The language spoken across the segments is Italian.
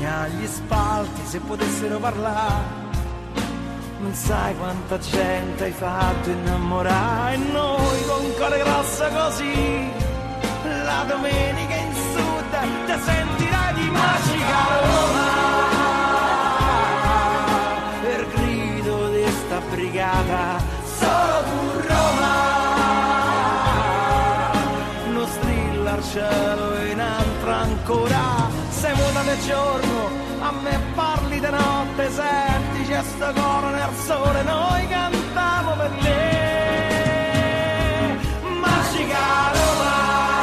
compagnia, gli spalti se potessero parlare. Non sai quanta gente hai fatto innamorare e noi con cuore grosso così. La domenica in sud ti sentirai di magica notte, senti c'è sto coro nel sole, noi cantiamo per lei. Magica Roma,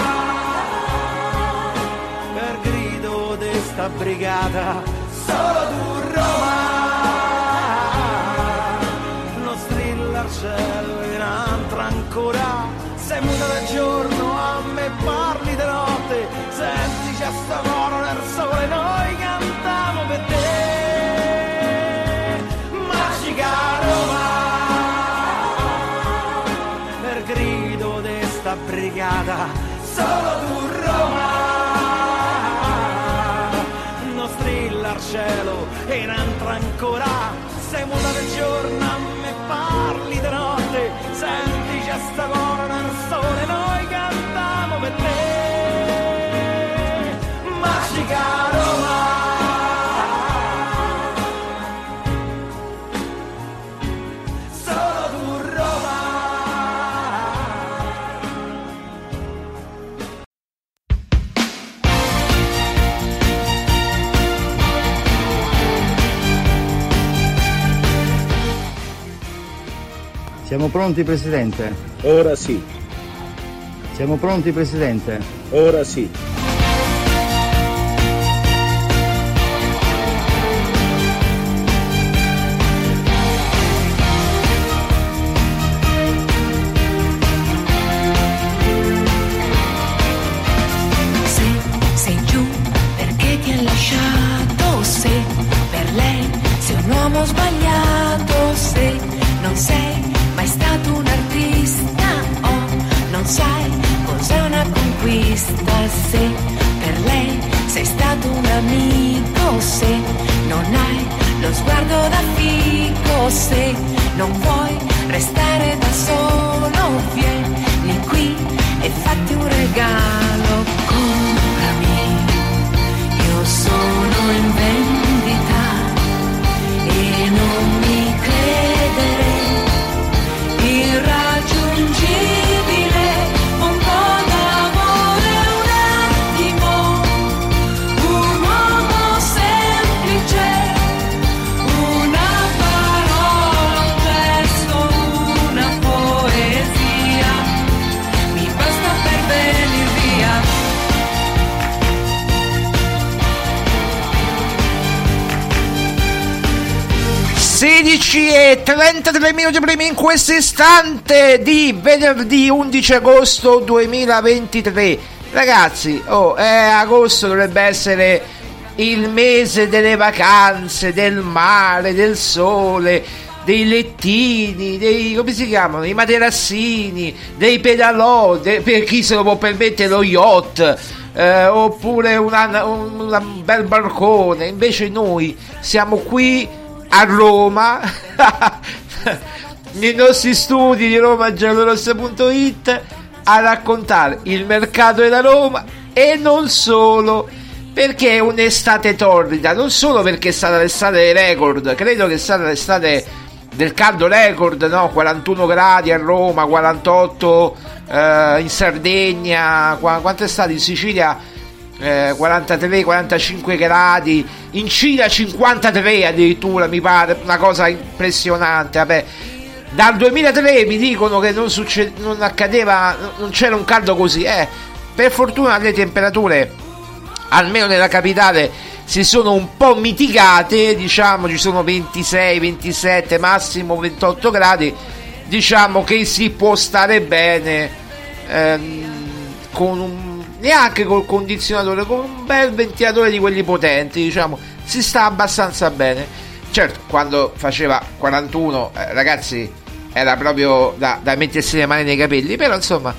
per grido di sta brigata, solo tu Roma. cielo in altra ancora sei muta del giorno a me parli di notte senti c'è sta coro nel sole noi senti Siamo pronti Presidente? Ora sì. Siamo pronti Presidente? Ora sì. 11 e 33 minuti primi in questo istante di venerdì 11 agosto 2023. Ragazzi, oh, eh, agosto dovrebbe essere il mese delle vacanze, del mare, del sole, dei lettini, dei come si chiamano? I materassini, dei pedalò, de, per chi se lo può permettere lo yacht. Eh, oppure una, un, un bel barcone invece noi siamo qui a Roma nei nostri studi di romagiallorossa.it a raccontare il mercato della Roma e non solo perché è un'estate torrida non solo perché è stata l'estate dei record credo che è stata l'estate del caldo record no? 41 gradi a Roma 48 eh, in Sardegna quanto è stato in Sicilia eh, 43-45 gradi, in Cina 53 addirittura, mi pare una cosa impressionante. Vabbè. Dal 2003 mi dicono che non, succe- non accadeva, non c'era un caldo così. Eh, per fortuna le temperature, almeno nella capitale, si sono un po' mitigate, diciamo ci sono 26, 27, massimo 28 gradi, diciamo che si può stare bene ehm, con un neanche col condizionatore, con un bel ventilatore di quelli potenti, diciamo, si sta abbastanza bene. Certo, quando faceva 41, eh, ragazzi, era proprio da, da, mettersi le mani nei capelli, però insomma,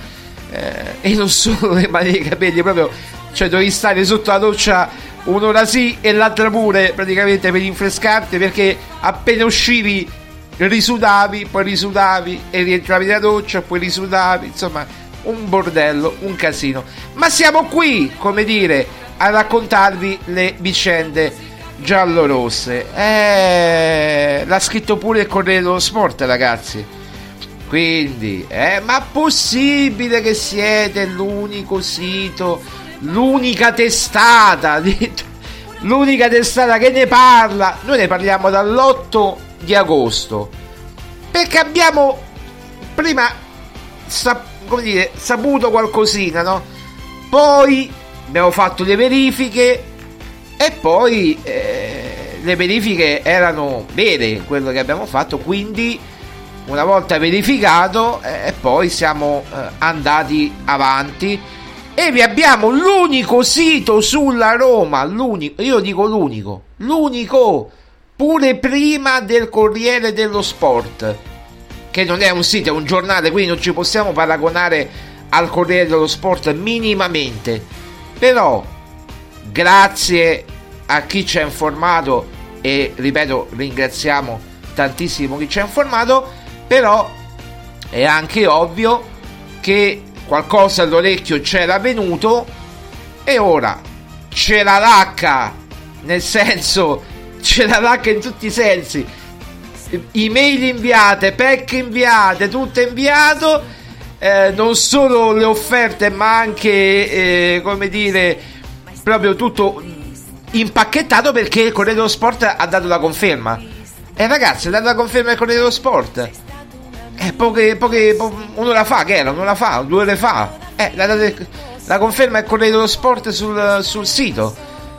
eh, e non solo le mani nei capelli, proprio, cioè dovevi stare sotto la doccia un'ora sì e l'altra pure praticamente per rinfrescarti perché appena uscivi risudavi, poi risudavi e rientravi nella doccia, poi risudavi, insomma un bordello, un casino. Ma siamo qui, come dire, a raccontarvi le vicende giallo-rosse. Eh, l'ha scritto pure il Corriere dello Sport, ragazzi. Quindi, eh, ma possibile che siete l'unico sito, l'unica testata, l'unica testata che ne parla? Noi ne parliamo dall'8 di agosto. Perché abbiamo prima saputo come dire, saputo qualcosina, no? Poi abbiamo fatto le verifiche e poi eh, le verifiche erano vere quello che abbiamo fatto, quindi una volta verificato eh, poi siamo eh, andati avanti e vi abbiamo l'unico sito sulla Roma, l'unico, io dico l'unico, l'unico, pure prima del Corriere dello Sport che non è un sito, è un giornale, quindi non ci possiamo paragonare al Corriere dello Sport minimamente. Però, grazie a chi ci ha informato, e ripeto, ringraziamo tantissimo chi ci ha informato, però è anche ovvio che qualcosa all'orecchio c'era venuto e ora c'è la lacca, nel senso c'è la lacca in tutti i sensi email inviate, pack inviate, tutto inviato. Eh, non solo le offerte, ma anche, eh, come dire, proprio tutto impacchettato perché il Corriere dello Sport ha dato la conferma. E eh, ragazzi, ha dato la conferma il Corriere dello Sport. Eh, poche, poche, po- un'ora fa, che era? Un'ora fa, due ore fa. Eh, la, la, la conferma il Corriere dello Sport sul, sul sito.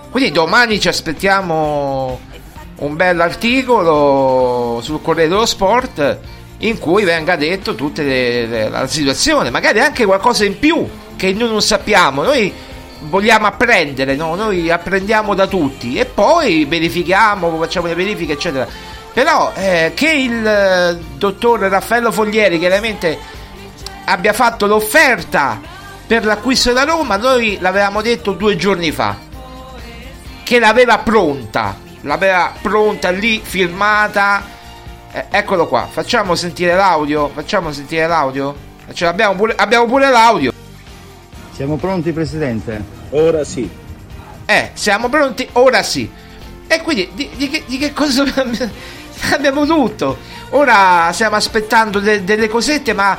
Quindi domani ci aspettiamo un bell'articolo sul Corriere dello Sport in cui venga detto tutta la situazione, magari anche qualcosa in più che noi non sappiamo. Noi vogliamo apprendere, no? noi apprendiamo da tutti e poi verifichiamo, facciamo le verifiche, eccetera. Però eh, che il eh, dottor Raffaello Foglieri chiaramente abbia fatto l'offerta per l'acquisto da Roma, noi l'avevamo detto due giorni fa, che l'aveva pronta l'aveva pronta lì, filmata. Eh, eccolo qua, facciamo sentire l'audio. Facciamo sentire l'audio. Cioè, abbiamo, pure, abbiamo pure l'audio. Siamo pronti, Presidente? Ora sì. Eh, siamo pronti, ora sì. E quindi di, di, che, di che, cosa abbiamo tutto? Ora stiamo aspettando de, delle cosette, ma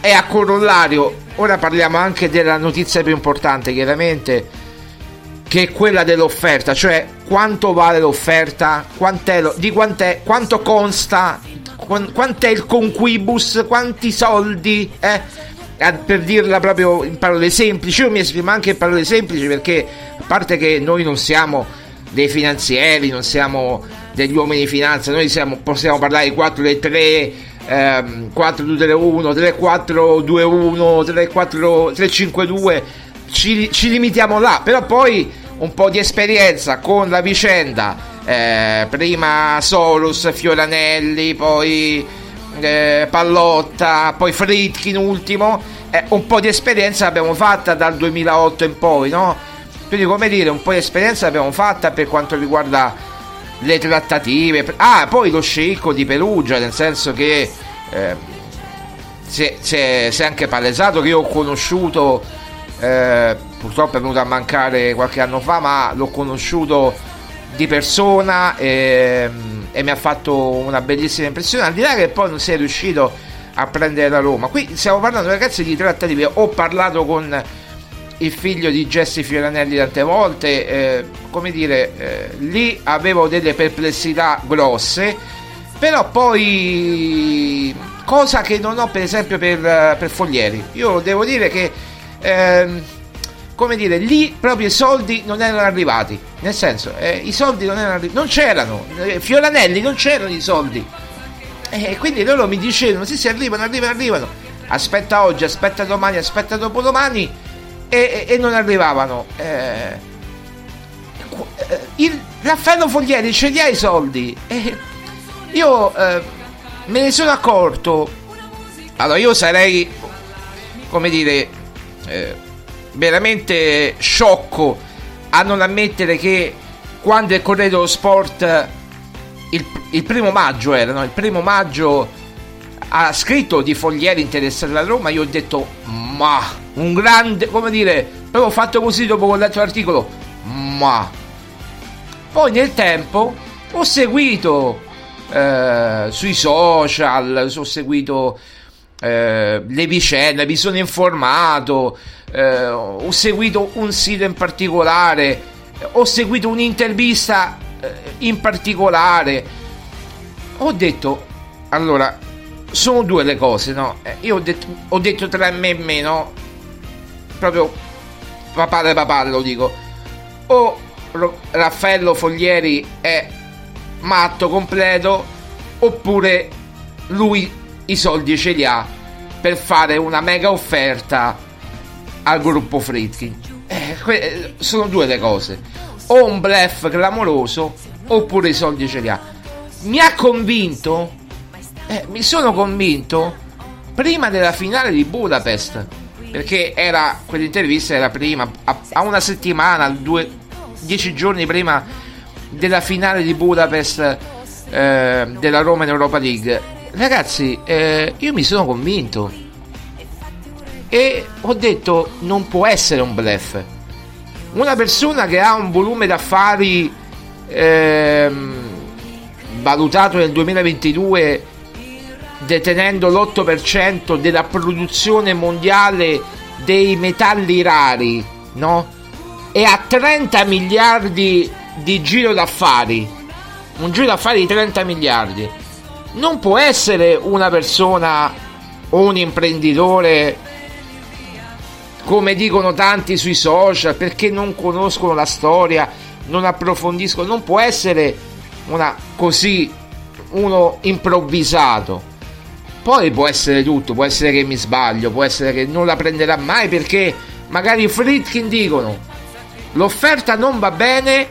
è a corollario. Ora parliamo anche della notizia più importante, chiaramente che è quella dell'offerta, cioè quanto vale l'offerta, lo, di quant'è, quanto consta, quant'è il conquibus, quanti soldi, eh? per dirla proprio in parole semplici, io mi esprimo anche in parole semplici perché a parte che noi non siamo dei finanzieri, non siamo degli uomini di finanza, noi siamo, possiamo parlare di 4 del 3, ehm, 4 2 3 1, 3 4 2 1, 3 4 3 5 2, ci, ci limitiamo là, però poi un po' di esperienza con la vicenda, eh, prima Solus, Fioranelli, poi eh, Pallotta, poi Fritkin ultimo, eh, un po' di esperienza l'abbiamo fatta dal 2008 in poi, no? Quindi come dire, un po' di esperienza l'abbiamo fatta per quanto riguarda le trattative. Ah, poi lo sceicco di Perugia, nel senso che eh, si, è, si, è, si, è, anche palesato che io ho conosciuto, eh, purtroppo è venuto a mancare qualche anno fa, ma l'ho conosciuto di persona e, e mi ha fatto una bellissima impressione, al di là che poi non si è riuscito a prendere la Roma. Qui stiamo parlando ragazzi di trattative, ho parlato con il figlio di Jesse Fioranelli tante volte, eh, come dire, eh, lì avevo delle perplessità grosse, però poi cosa che non ho per esempio per, per Foglieri. Io devo dire che, eh, come dire, lì proprio i soldi non erano arrivati, nel senso, eh, i soldi non erano arrivati, non c'erano, eh, Fioranelli non c'erano i soldi. E quindi loro mi dicevano, sì, sì, arrivano, arrivano, arrivano. Aspetta oggi, aspetta domani, aspetta dopodomani e, e non arrivavano. Eh, il Raffaello Foglieri ce li ha i soldi. Eh, io eh, me ne sono accorto. Allora, io sarei, come dire, eh, veramente sciocco a non ammettere che quando è Corriere dello Sport il, il primo maggio era, no? Il primo maggio ha scritto di Foglieri interessato alla Roma, io ho detto ma un grande, come dire, proprio fatto così dopo ho letto l'articolo, ma poi nel tempo ho seguito eh, sui social, ho seguito eh, le vicende, mi sono informato, eh, ho seguito un sito in particolare, ho seguito un'intervista eh, in particolare. Ho detto, allora, sono due le cose, no? Eh, io ho detto, ho detto tra me e me, no? proprio papale papale lo dico o Raffaello Foglieri è matto completo oppure lui i soldi ce li ha per fare una mega offerta al gruppo Fritkin. Eh, que- sono due le cose. O un blef clamoroso oppure i soldi ce li ha. Mi ha convinto eh, mi sono convinto prima della finale di Budapest perché era quell'intervista era prima a, a una settimana due, dieci giorni prima della finale di Budapest eh, della Roma in Europa League ragazzi eh, io mi sono convinto e ho detto non può essere un bluff una persona che ha un volume d'affari ehm, valutato nel 2022 detenendo l'8% della produzione mondiale dei metalli rari, no? E ha 30 miliardi di giro d'affari. Un giro d'affari di 30 miliardi. Non può essere una persona o un imprenditore come dicono tanti sui social perché non conoscono la storia, non approfondiscono, non può essere una così uno improvvisato. Poi può essere tutto, può essere che mi sbaglio, può essere che non la prenderà mai perché magari i Fritkin dicono l'offerta non va bene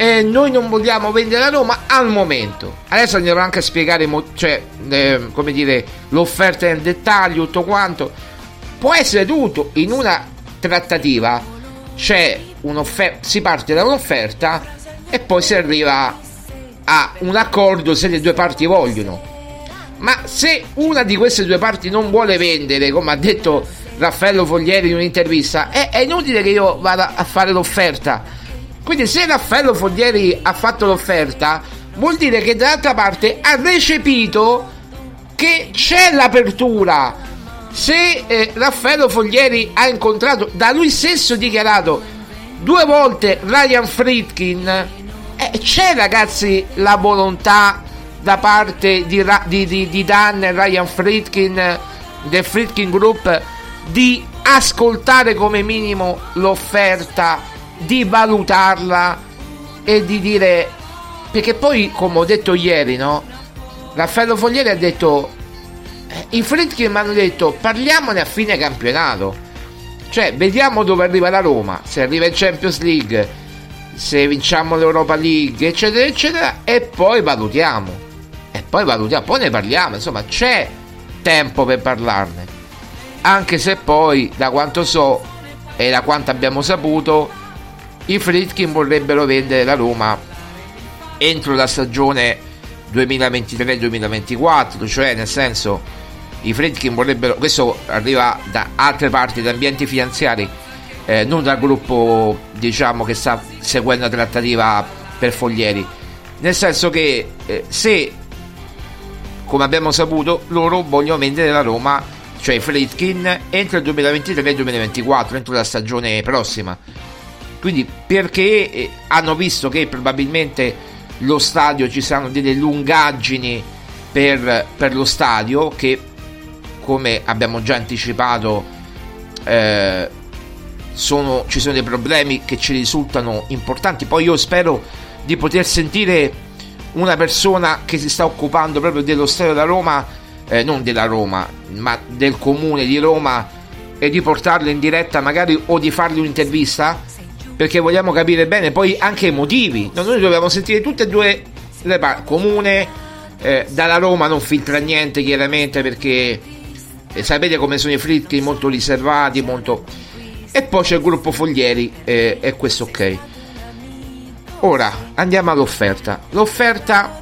e noi non vogliamo vendere a Roma al momento. Adesso andremo anche a spiegare cioè, eh, come dire, l'offerta nel dettaglio, tutto quanto. Può essere tutto in una trattativa, c'è un'offerta, si parte da un'offerta e poi si arriva a un accordo se le due parti vogliono ma se una di queste due parti non vuole vendere, come ha detto Raffaello Foglieri in un'intervista, è, è inutile che io vada a fare l'offerta. Quindi se Raffaello Foglieri ha fatto l'offerta, vuol dire che dall'altra parte ha recepito che c'è l'apertura. Se eh, Raffaello Foglieri ha incontrato, da lui stesso dichiarato due volte Ryan Friedkin, eh, c'è ragazzi la volontà da parte di, di, di, di Dan e Ryan Friedkin del Friedkin Group di ascoltare come minimo l'offerta, di valutarla e di dire perché poi, come ho detto ieri, no? Raffaello Foglieri ha detto. eh, I Fritkin mi hanno detto parliamone a fine campionato. Cioè, vediamo dove arriva la Roma. Se arriva in Champions League, se vinciamo l'Europa League, eccetera, eccetera. E poi valutiamo. E poi valutiamo, poi ne parliamo. Insomma, c'è tempo per parlarne. Anche se poi, da quanto so e da quanto abbiamo saputo, i Fritkin vorrebbero vendere la Roma entro la stagione 2023-2024, cioè nel senso i Fritkin vorrebbero, questo arriva da altre parti, da ambienti finanziari, eh, non dal gruppo diciamo che sta seguendo la trattativa per Foglieri, nel senso che eh, se come abbiamo saputo loro vogliono vendere la Roma, cioè i Fritkin, entro il 2023-2024, entro la stagione prossima. Quindi perché eh, hanno visto che probabilmente lo stadio ci saranno delle lungaggini per, per lo stadio che come abbiamo già anticipato eh, sono, ci sono dei problemi che ci risultano importanti. Poi io spero di poter sentire una persona che si sta occupando proprio dello stadio da Roma eh, non della Roma ma del comune di Roma e di portarlo in diretta magari o di fargli un'intervista perché vogliamo capire bene poi anche i motivi. No, noi dobbiamo sentire tutte e due le parti. Comune, eh, dalla Roma non filtra niente chiaramente perché eh, sapete come sono i fritti, molto riservati, molto... E poi c'è il gruppo Foglieri eh, e questo ok. Ora andiamo all'offerta. L'offerta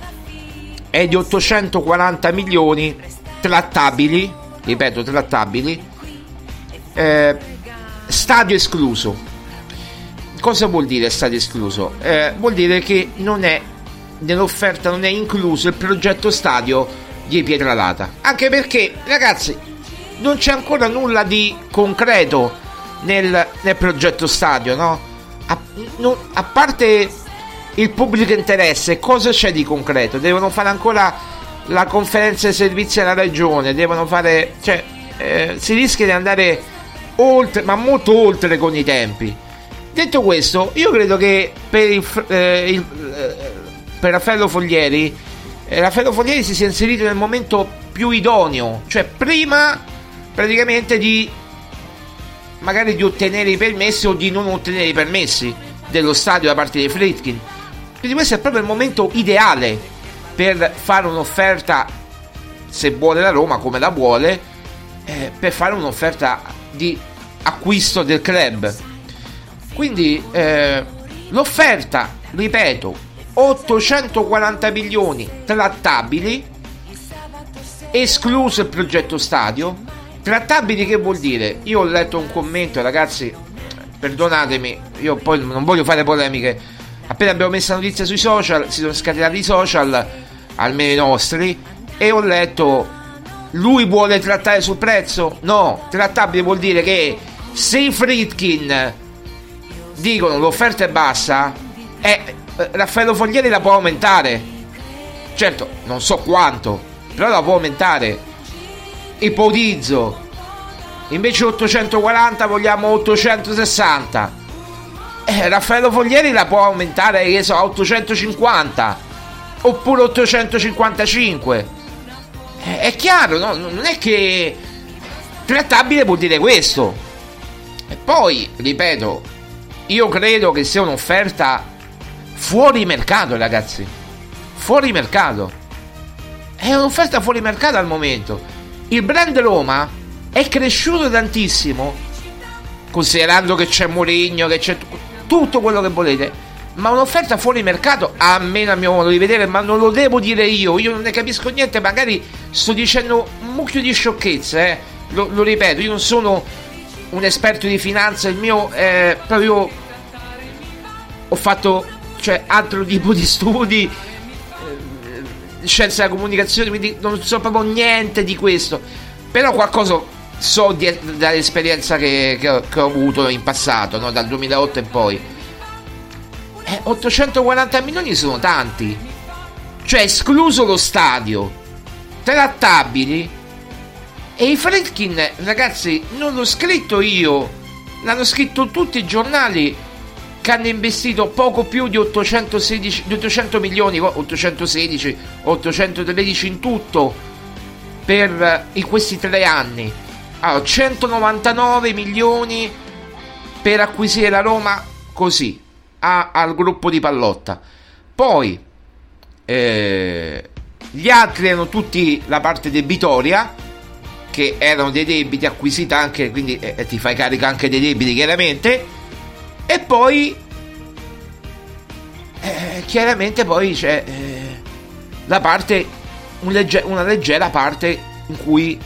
è di 840 milioni trattabili, ripeto trattabili, eh, stadio escluso cosa vuol dire stato escluso? Eh, vuol dire che non è nell'offerta non è incluso il progetto stadio di Pietralata. Anche perché, ragazzi, non c'è ancora nulla di concreto nel, nel progetto stadio, no? A, non, a, parte il pubblico interesse, cosa c'è di concreto? Devono fare ancora la conferenza di servizi alla regione, devono fare. cioè, eh, si rischia di andare oltre, ma molto oltre con i tempi. Detto questo, io credo che per, il, eh, il, eh, per Raffaello Foglieri, eh, Raffaello Foglieri si sia inserito nel momento più idoneo, cioè prima praticamente di magari di ottenere i permessi o di non ottenere i permessi dello stadio da parte dei Fritkin. Quindi questo è proprio il momento ideale per fare un'offerta, se vuole la Roma come la vuole, eh, per fare un'offerta di acquisto del club quindi eh, l'offerta, ripeto, 840 milioni trattabili, escluso il progetto stadio. Trattabili che vuol dire? Io ho letto un commento, ragazzi, perdonatemi, io poi non voglio fare polemiche. Appena abbiamo messo la notizia sui social, si sono scatenati i social, almeno i nostri, e ho letto lui vuole trattare sul prezzo? No, trattabile vuol dire che se Fritkin dicono l'offerta è bassa, eh, Raffaello Foglieri la può aumentare. Certo, non so quanto, però la può aumentare. Ipotizzo. Invece 840 vogliamo 860. Eh, Raffaello Foglieri la può aumentare, che so, a 850 oppure 855. Eh, è chiaro, no? Non è che trattabile vuol dire questo. E poi, ripeto, io credo che sia un'offerta fuori mercato, ragazzi. Fuori mercato. È un'offerta fuori mercato al momento. Il brand Roma è cresciuto tantissimo, considerando che c'è Mourinho, che c'è tutto quello che volete. Ma un'offerta fuori mercato, a me a mio modo di vedere, ma non lo devo dire io, io non ne capisco niente, magari sto dicendo un mucchio di sciocchezze, eh. lo, lo ripeto, io non sono un esperto di finanza, il mio eh, proprio ho fatto cioè, altro tipo di studi, eh, scienza della comunicazione, quindi non so proprio niente di questo, però qualcosa so di, dall'esperienza che, che, ho, che, ho, avuto in passato, no? dal 2008 in poi. Eh, 840 milioni sono tanti, cioè escluso lo stadio, trattabili e i Fredkin, ragazzi, non l'ho scritto io, l'hanno scritto tutti i giornali che hanno investito poco più di 816, di 800 milioni, 816, 813 in tutto per in questi tre anni. Allora, 199 milioni per acquisire la Roma così a, al gruppo di Pallotta. Poi eh, gli altri erano tutti la parte debitoria, che erano dei debiti acquisiti anche, quindi eh, ti fai carico anche dei debiti chiaramente. E poi eh, chiaramente poi c'è eh, la parte, un legge, una leggera parte in cui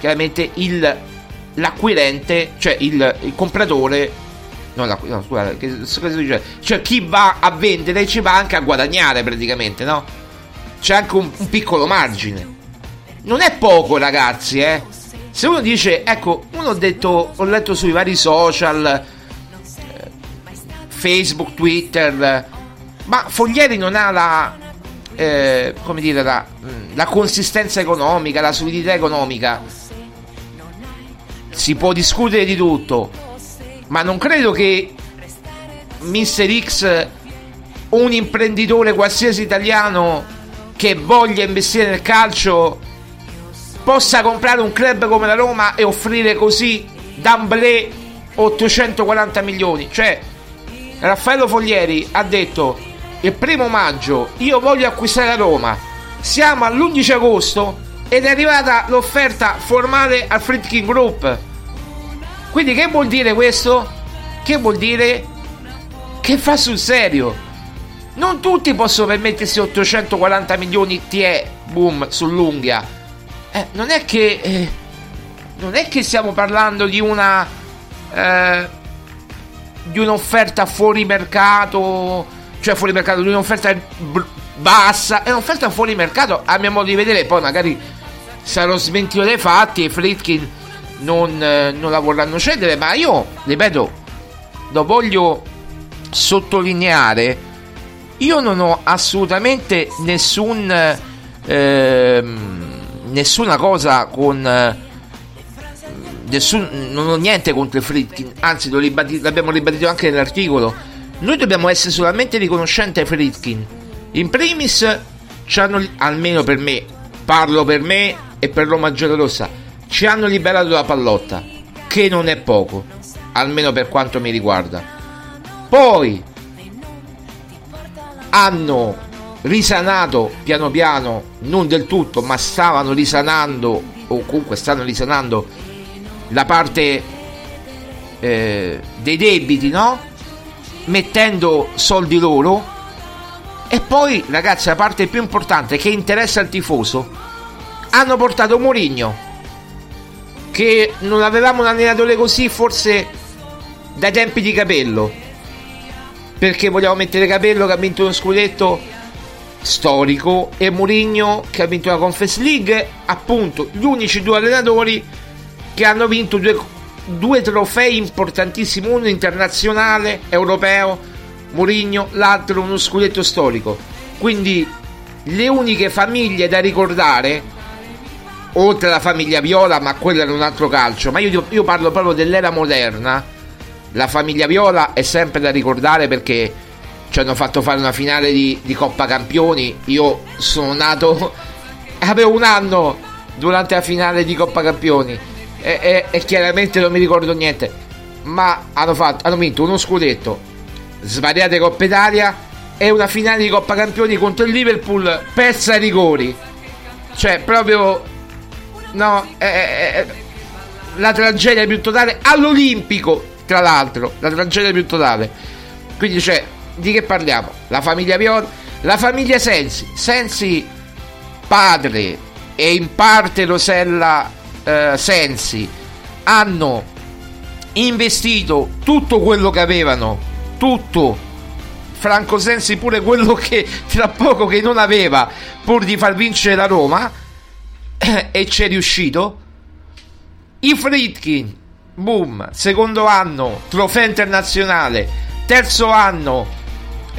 chiaramente il, l'acquirente, cioè il, il compratore, no, no scusate, che, cosa dice? cioè chi va a vendere ci va anche a guadagnare praticamente, no? C'è anche un, un piccolo margine. Non è poco ragazzi, eh. Se uno dice, ecco, uno ho detto, ho letto sui vari social, eh, Facebook, Twitter, ma Foglieri non ha la, eh, come dire, la, la, consistenza economica, la solidità economica. Si può discutere di tutto, ma non credo che Mr. X un imprenditore qualsiasi italiano che voglia investire nel calcio possa comprare un club come la Roma e offrire così d'amblè 840 milioni. Cioè, Raffaello Foglieri ha detto il primo maggio io voglio acquistare la Roma. Siamo all'11 agosto ed è arrivata l'offerta formale al Friedkin Group. Quindi che vuol dire questo? Che vuol dire che fa sul serio. Non tutti possono permettersi 840 milioni TE, boom, sull'unghia. Eh, non è che... Eh, non è che stiamo parlando di una... Eh, di un'offerta fuori mercato, cioè fuori mercato, di un'offerta b- bassa, è un'offerta fuori mercato, a mio modo di vedere, poi magari sarò smentito dai fatti e Fritkin non, eh, non la vorranno cedere, ma io, ripeto, lo voglio sottolineare, io non ho assolutamente nessun... Eh, nessuna cosa con... Eh, nessun, non ho niente contro i Fritkin, anzi ribadito, l'abbiamo ribadito anche nell'articolo. Noi dobbiamo essere solamente riconoscenti ai Fritkin. In primis, ci hanno, almeno per me, parlo per me e per Roma Giallorossa, ci hanno liberato la pallotta, che non è poco, almeno per quanto mi riguarda. Poi hanno risanato piano piano, non del tutto, ma stavano risanando, o comunque stanno risanando la parte eh, dei debiti, no? Mettendo soldi loro. E poi, ragazzi, la parte più importante che interessa al tifoso, hanno portato Mourinho, che non avevamo un allenatore così forse dai tempi di Capello. Perché vogliamo mettere Capello che ha vinto uno scudetto storico e Mourinho che ha vinto la Conference League, appunto gli unici due allenatori che hanno vinto due, due trofei importantissimi, uno internazionale, europeo, Mourinho, l'altro uno scudetto storico. Quindi le uniche famiglie da ricordare, oltre alla famiglia Viola, ma quello era un altro calcio, ma io, io parlo proprio dell'era moderna, la famiglia Viola è sempre da ricordare perché ci hanno fatto fare una finale di, di Coppa Campioni. Io sono nato, avevo un anno durante la finale di Coppa Campioni e, e, e chiaramente non mi ricordo niente. Ma hanno, fatto, hanno vinto uno scudetto, svariate Coppe Italia e una finale di Coppa Campioni contro il Liverpool persa ai rigori. Cioè, proprio. No, è, è, è la tragedia più totale all'Olimpico, tra l'altro. La tragedia più totale. Quindi, cioè, di che parliamo? La famiglia Viola, la famiglia Sensi, Sensi padre e in parte Rosella eh, Sensi hanno investito tutto quello che avevano, tutto. Franco Sensi pure quello che tra poco che non aveva pur di far vincere la Roma e ci è riuscito. I Fritkin, boom, secondo anno, trofeo internazionale, terzo anno,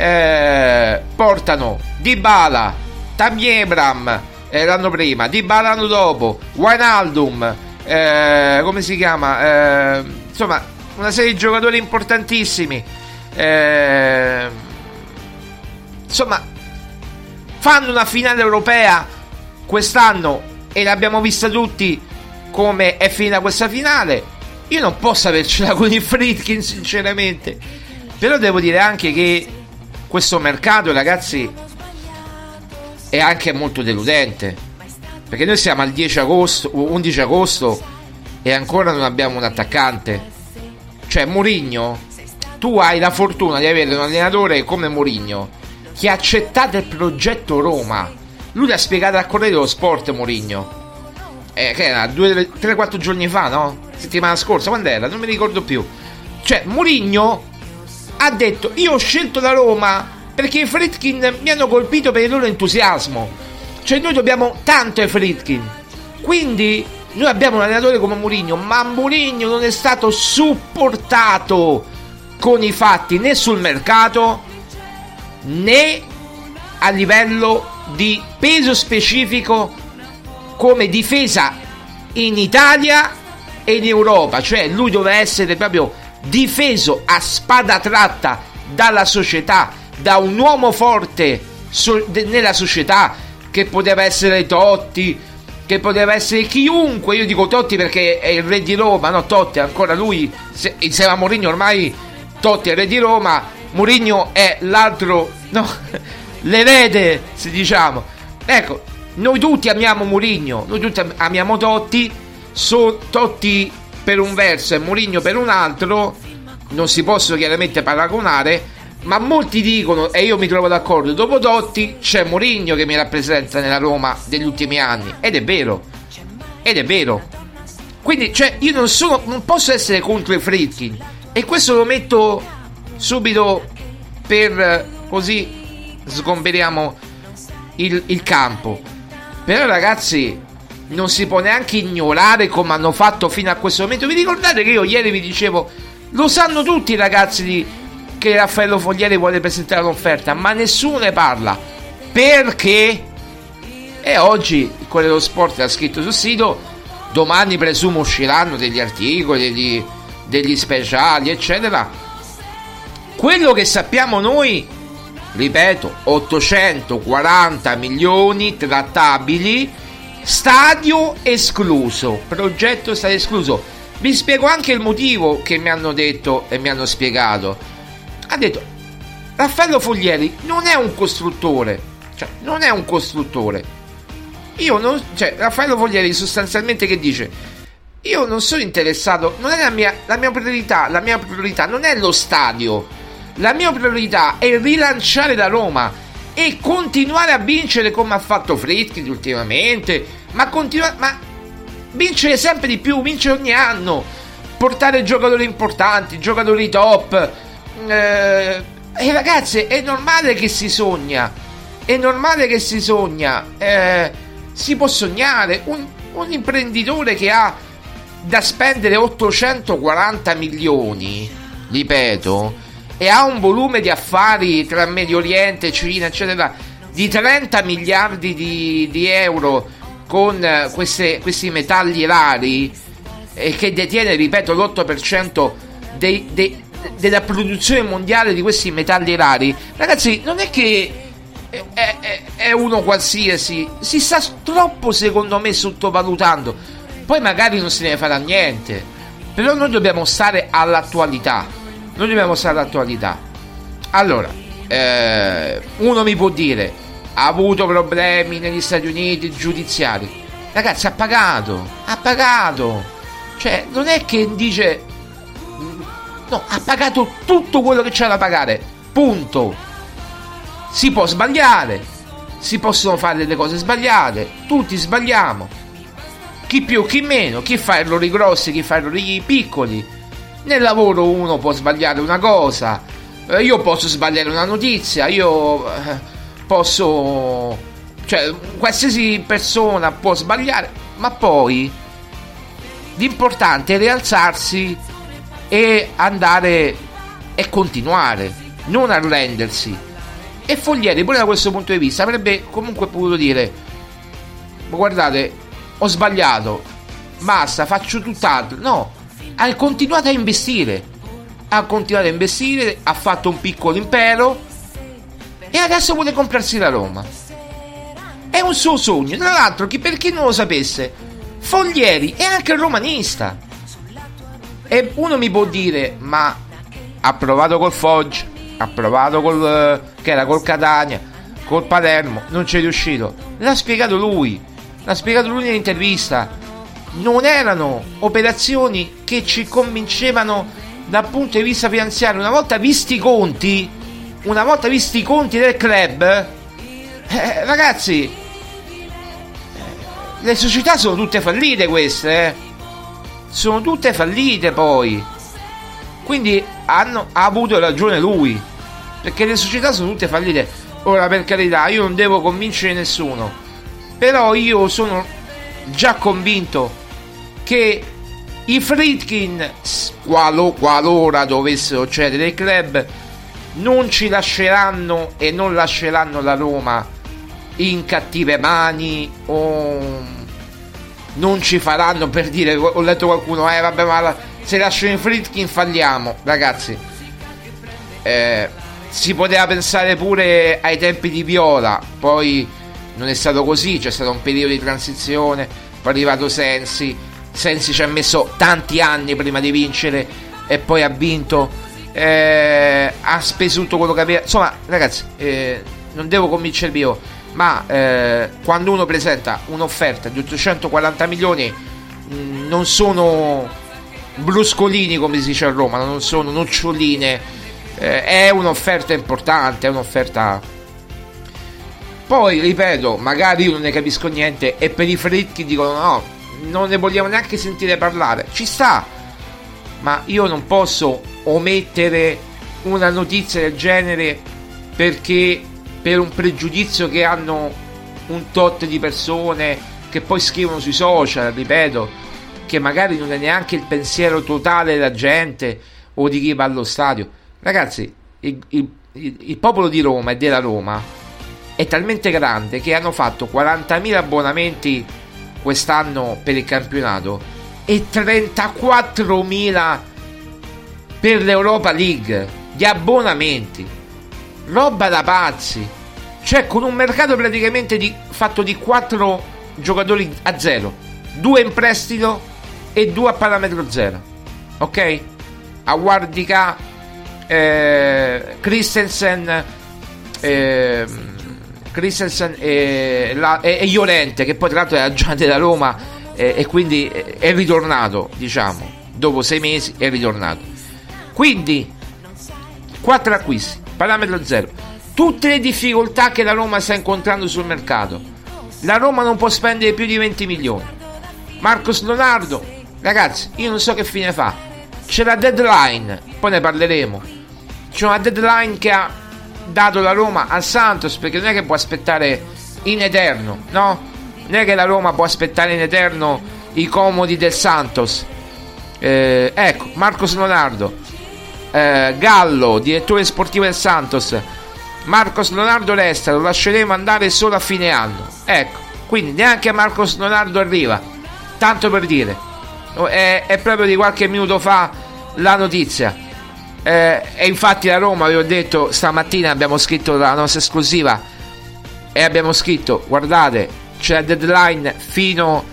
eh, portano Dybala, Tamiebram eh, l'anno prima, Dybala l'anno dopo, Wijnaldum, eh, come si chiama? Eh, insomma, una serie di giocatori importantissimi. Eh, insomma, fanno una finale europea quest'anno e l'abbiamo vista tutti come è finita questa finale. Io non posso avercela con i Fritkin, sinceramente. Però devo dire anche che questo mercato, ragazzi, è anche molto deludente. Perché noi siamo al 10 agosto, 11 agosto e ancora non abbiamo un attaccante. Cioè, Mourinho, tu hai la fortuna di avere un allenatore come Mourinho che ha accettato il progetto Roma. Lui l'ha spiegato al Corriere dello Sport, Mourinho. Eh, che era 3-4 giorni fa, no? Settimana scorsa, quando era? Non mi ricordo più. Cioè, Mourinho ha detto: Io ho scelto la Roma perché i Fritkin mi hanno colpito per il loro entusiasmo. Cioè, noi dobbiamo tanto ai Fritkin. Quindi, noi abbiamo un allenatore come Mourinho, ma Mourinho non è stato supportato con i fatti né sul mercato né a livello di peso specifico come difesa in Italia e in Europa, cioè lui doveva essere proprio difeso a spada tratta dalla società, da un uomo forte so- de- nella società che poteva essere Totti, che poteva essere chiunque, io dico Totti perché è il re di Roma, no Totti ancora lui, se- insieme a Mourinho ormai Totti è il re di Roma, Mourinho è l'altro, no, l'erede, se diciamo. Ecco, noi tutti amiamo Mourinho, noi tutti amiamo Totti, so, Totti per un verso e Mourinho per un altro, non si possono chiaramente paragonare, ma molti dicono, e io mi trovo d'accordo, dopo Totti c'è Mourinho che mi rappresenta nella Roma degli ultimi anni, ed è vero, ed è vero. Quindi, cioè, io non sono, non posso essere contro i Fritkin, e questo lo metto subito per così sgomberiamo il, il campo. Però ragazzi, non si può neanche ignorare come hanno fatto fino a questo momento. Vi ricordate che io ieri vi dicevo, lo sanno tutti i ragazzi di, che Raffaello Foglieri vuole presentare un'offerta, ma nessuno ne parla. Perché? E oggi Corriere dello Sport ha scritto sul sito, domani presumo usciranno degli articoli, degli, degli speciali, eccetera. Quello che sappiamo noi ripeto, 840 milioni trattabili, stadio escluso, progetto stadio escluso. Vi spiego anche il motivo che mi hanno detto e mi hanno spiegato. Ha detto, Raffaello Foglieri non è un costruttore, cioè non è un costruttore. Io non, cioè, Raffaello Foglieri sostanzialmente che dice? Io non sono interessato, non è la mia, la mia priorità, la mia priorità non è lo stadio la mia priorità è rilanciare la Roma e continuare a vincere come ha fatto Fritkin ultimamente, ma continuare ma vincere sempre di più, vincere ogni anno, portare giocatori importanti, giocatori top. Eh, e ragazzi, è normale che si sogna. È normale che si sogna. Eh, si può sognare. Un, un imprenditore che ha da spendere 840 milioni, ripeto, e ha un volume di affari tra Medio Oriente, Cina, eccetera, di 30 miliardi di, di euro con eh, queste, questi metalli rari e che detiene, ripeto, l'8% dei, dei, della produzione mondiale di questi metalli rari, ragazzi, non è che è, è, è uno qualsiasi, si sta troppo, secondo me, sottovalutando. Poi magari non se ne farà niente, però noi dobbiamo stare all'attualità noi dobbiamo stare all'attualità. Allora, eh, uno mi può dire, ha avuto problemi negli Stati Uniti giudiziari. Ragazzi, ha pagato, ha pagato. Cioè, non è che dice... No, ha pagato tutto quello che c'era da pagare. Punto. Si può sbagliare. Si possono fare delle cose sbagliate. Tutti sbagliamo. Chi più, chi meno. Chi fa errori grossi, chi fa errori piccoli nel lavoro uno può sbagliare una cosa, eh, io posso sbagliare una notizia, io eh, posso... cioè qualsiasi persona può sbagliare, ma poi l'importante è rialzarsi e andare e continuare, non arrendersi. E Foglieri, pure da questo punto di vista, avrebbe comunque potuto dire: Guardate, ho sbagliato, basta, faccio tutt'altro. No, ha continuato a investire. ha continuato a investire, ha fatto un piccolo impero e adesso vuole comprarsi la Roma. È un suo sogno. Tra l'altro, chi per chi non lo sapesse, Foglieri è anche romanista. E uno mi può dire, ma ha provato col Foggia, ha provato col, eh, che era col Catania, col Palermo, non c'è riuscito. L'ha spiegato lui, l'ha spiegato lui nell'intervista. Non erano operazioni che ci convincevano dal punto di vista finanziario. Una volta visti i conti, una volta visti i conti del club, eh, ragazzi, eh, le società sono tutte fallite queste, eh. Sono tutte fallite poi. Quindi hanno, ha avuto ragione lui. Perché le società sono tutte fallite. Ora, per carità, io non devo convincere nessuno. Però io sono già convinto che i Fritkin, qualo, qualora dovessero cedere il club, non ci lasceranno e non lasceranno la Roma in cattive mani o non ci faranno per dire ho letto qualcuno eh vabbè ma se lasciano i Fritkin falliamo. Ragazzi eh, si poteva pensare pure ai tempi di Viola poi non è stato così c'è stato un periodo di transizione poi è arrivato Sensi Sensi ci ha messo tanti anni prima di vincere e poi ha vinto. Eh, ha speso tutto quello che aveva. Insomma ragazzi eh, non devo convincervi io ma eh, quando uno presenta un'offerta di 840 milioni mh, mm, non sono bruscolini come si dice a Roma non sono noccioline. Eh, è un'offerta importante è un'offerta. Poi ripeto magari io non ne capisco niente e per i fritti dicono no non ne vogliamo neanche sentire parlare ci sta ma io non posso omettere una notizia del genere perché per un pregiudizio che hanno un tot di persone che poi scrivono sui social, ripeto, che magari non è neanche il pensiero totale della gente o di chi va allo stadio. Ragazzi, il, il, il popolo di Roma e della Roma è talmente grande che hanno fatto 40.000 abbonamenti quest'anno per il campionato e 34.000 per l'Europa League di abbonamenti roba da pazzi. Cioè, con un mercato praticamente di, fatto di 4 giocatori a zero, 2 in prestito e 2 a parametro zero. Ok? A Guardica, eh, Christensen, eh, Christensen e, e, e, Llorente, che poi tra l'altro era già della Roma eh, e quindi è ritornato, diciamo, dopo 6 mesi è ritornato. Quindi, 4 acquisti parametro zero. Tutte le difficoltà che la Roma sta incontrando sul mercato. La Roma non può spendere più di 20 milioni. Marcos Leonardo, ragazzi, io non so che fine fa. C'è la deadline, poi ne parleremo. C'è una deadline che ha dato la Roma al Santos perché non è che può aspettare in eterno, no? Non è che la Roma può aspettare in eterno i comodi del Santos. Eh, ecco, Marcos Leonardo eh, Gallo, direttore sportivo del Santos, Marcos Leonardo resta, lo lasceremo andare solo a fine anno. Ecco, quindi neanche Marcos Leonardo arriva, tanto per dire. È, è proprio di qualche minuto fa la notizia. Eh, e infatti a Roma, vi ho detto, stamattina abbiamo scritto la nostra esclusiva e abbiamo scritto, guardate, c'è la deadline fino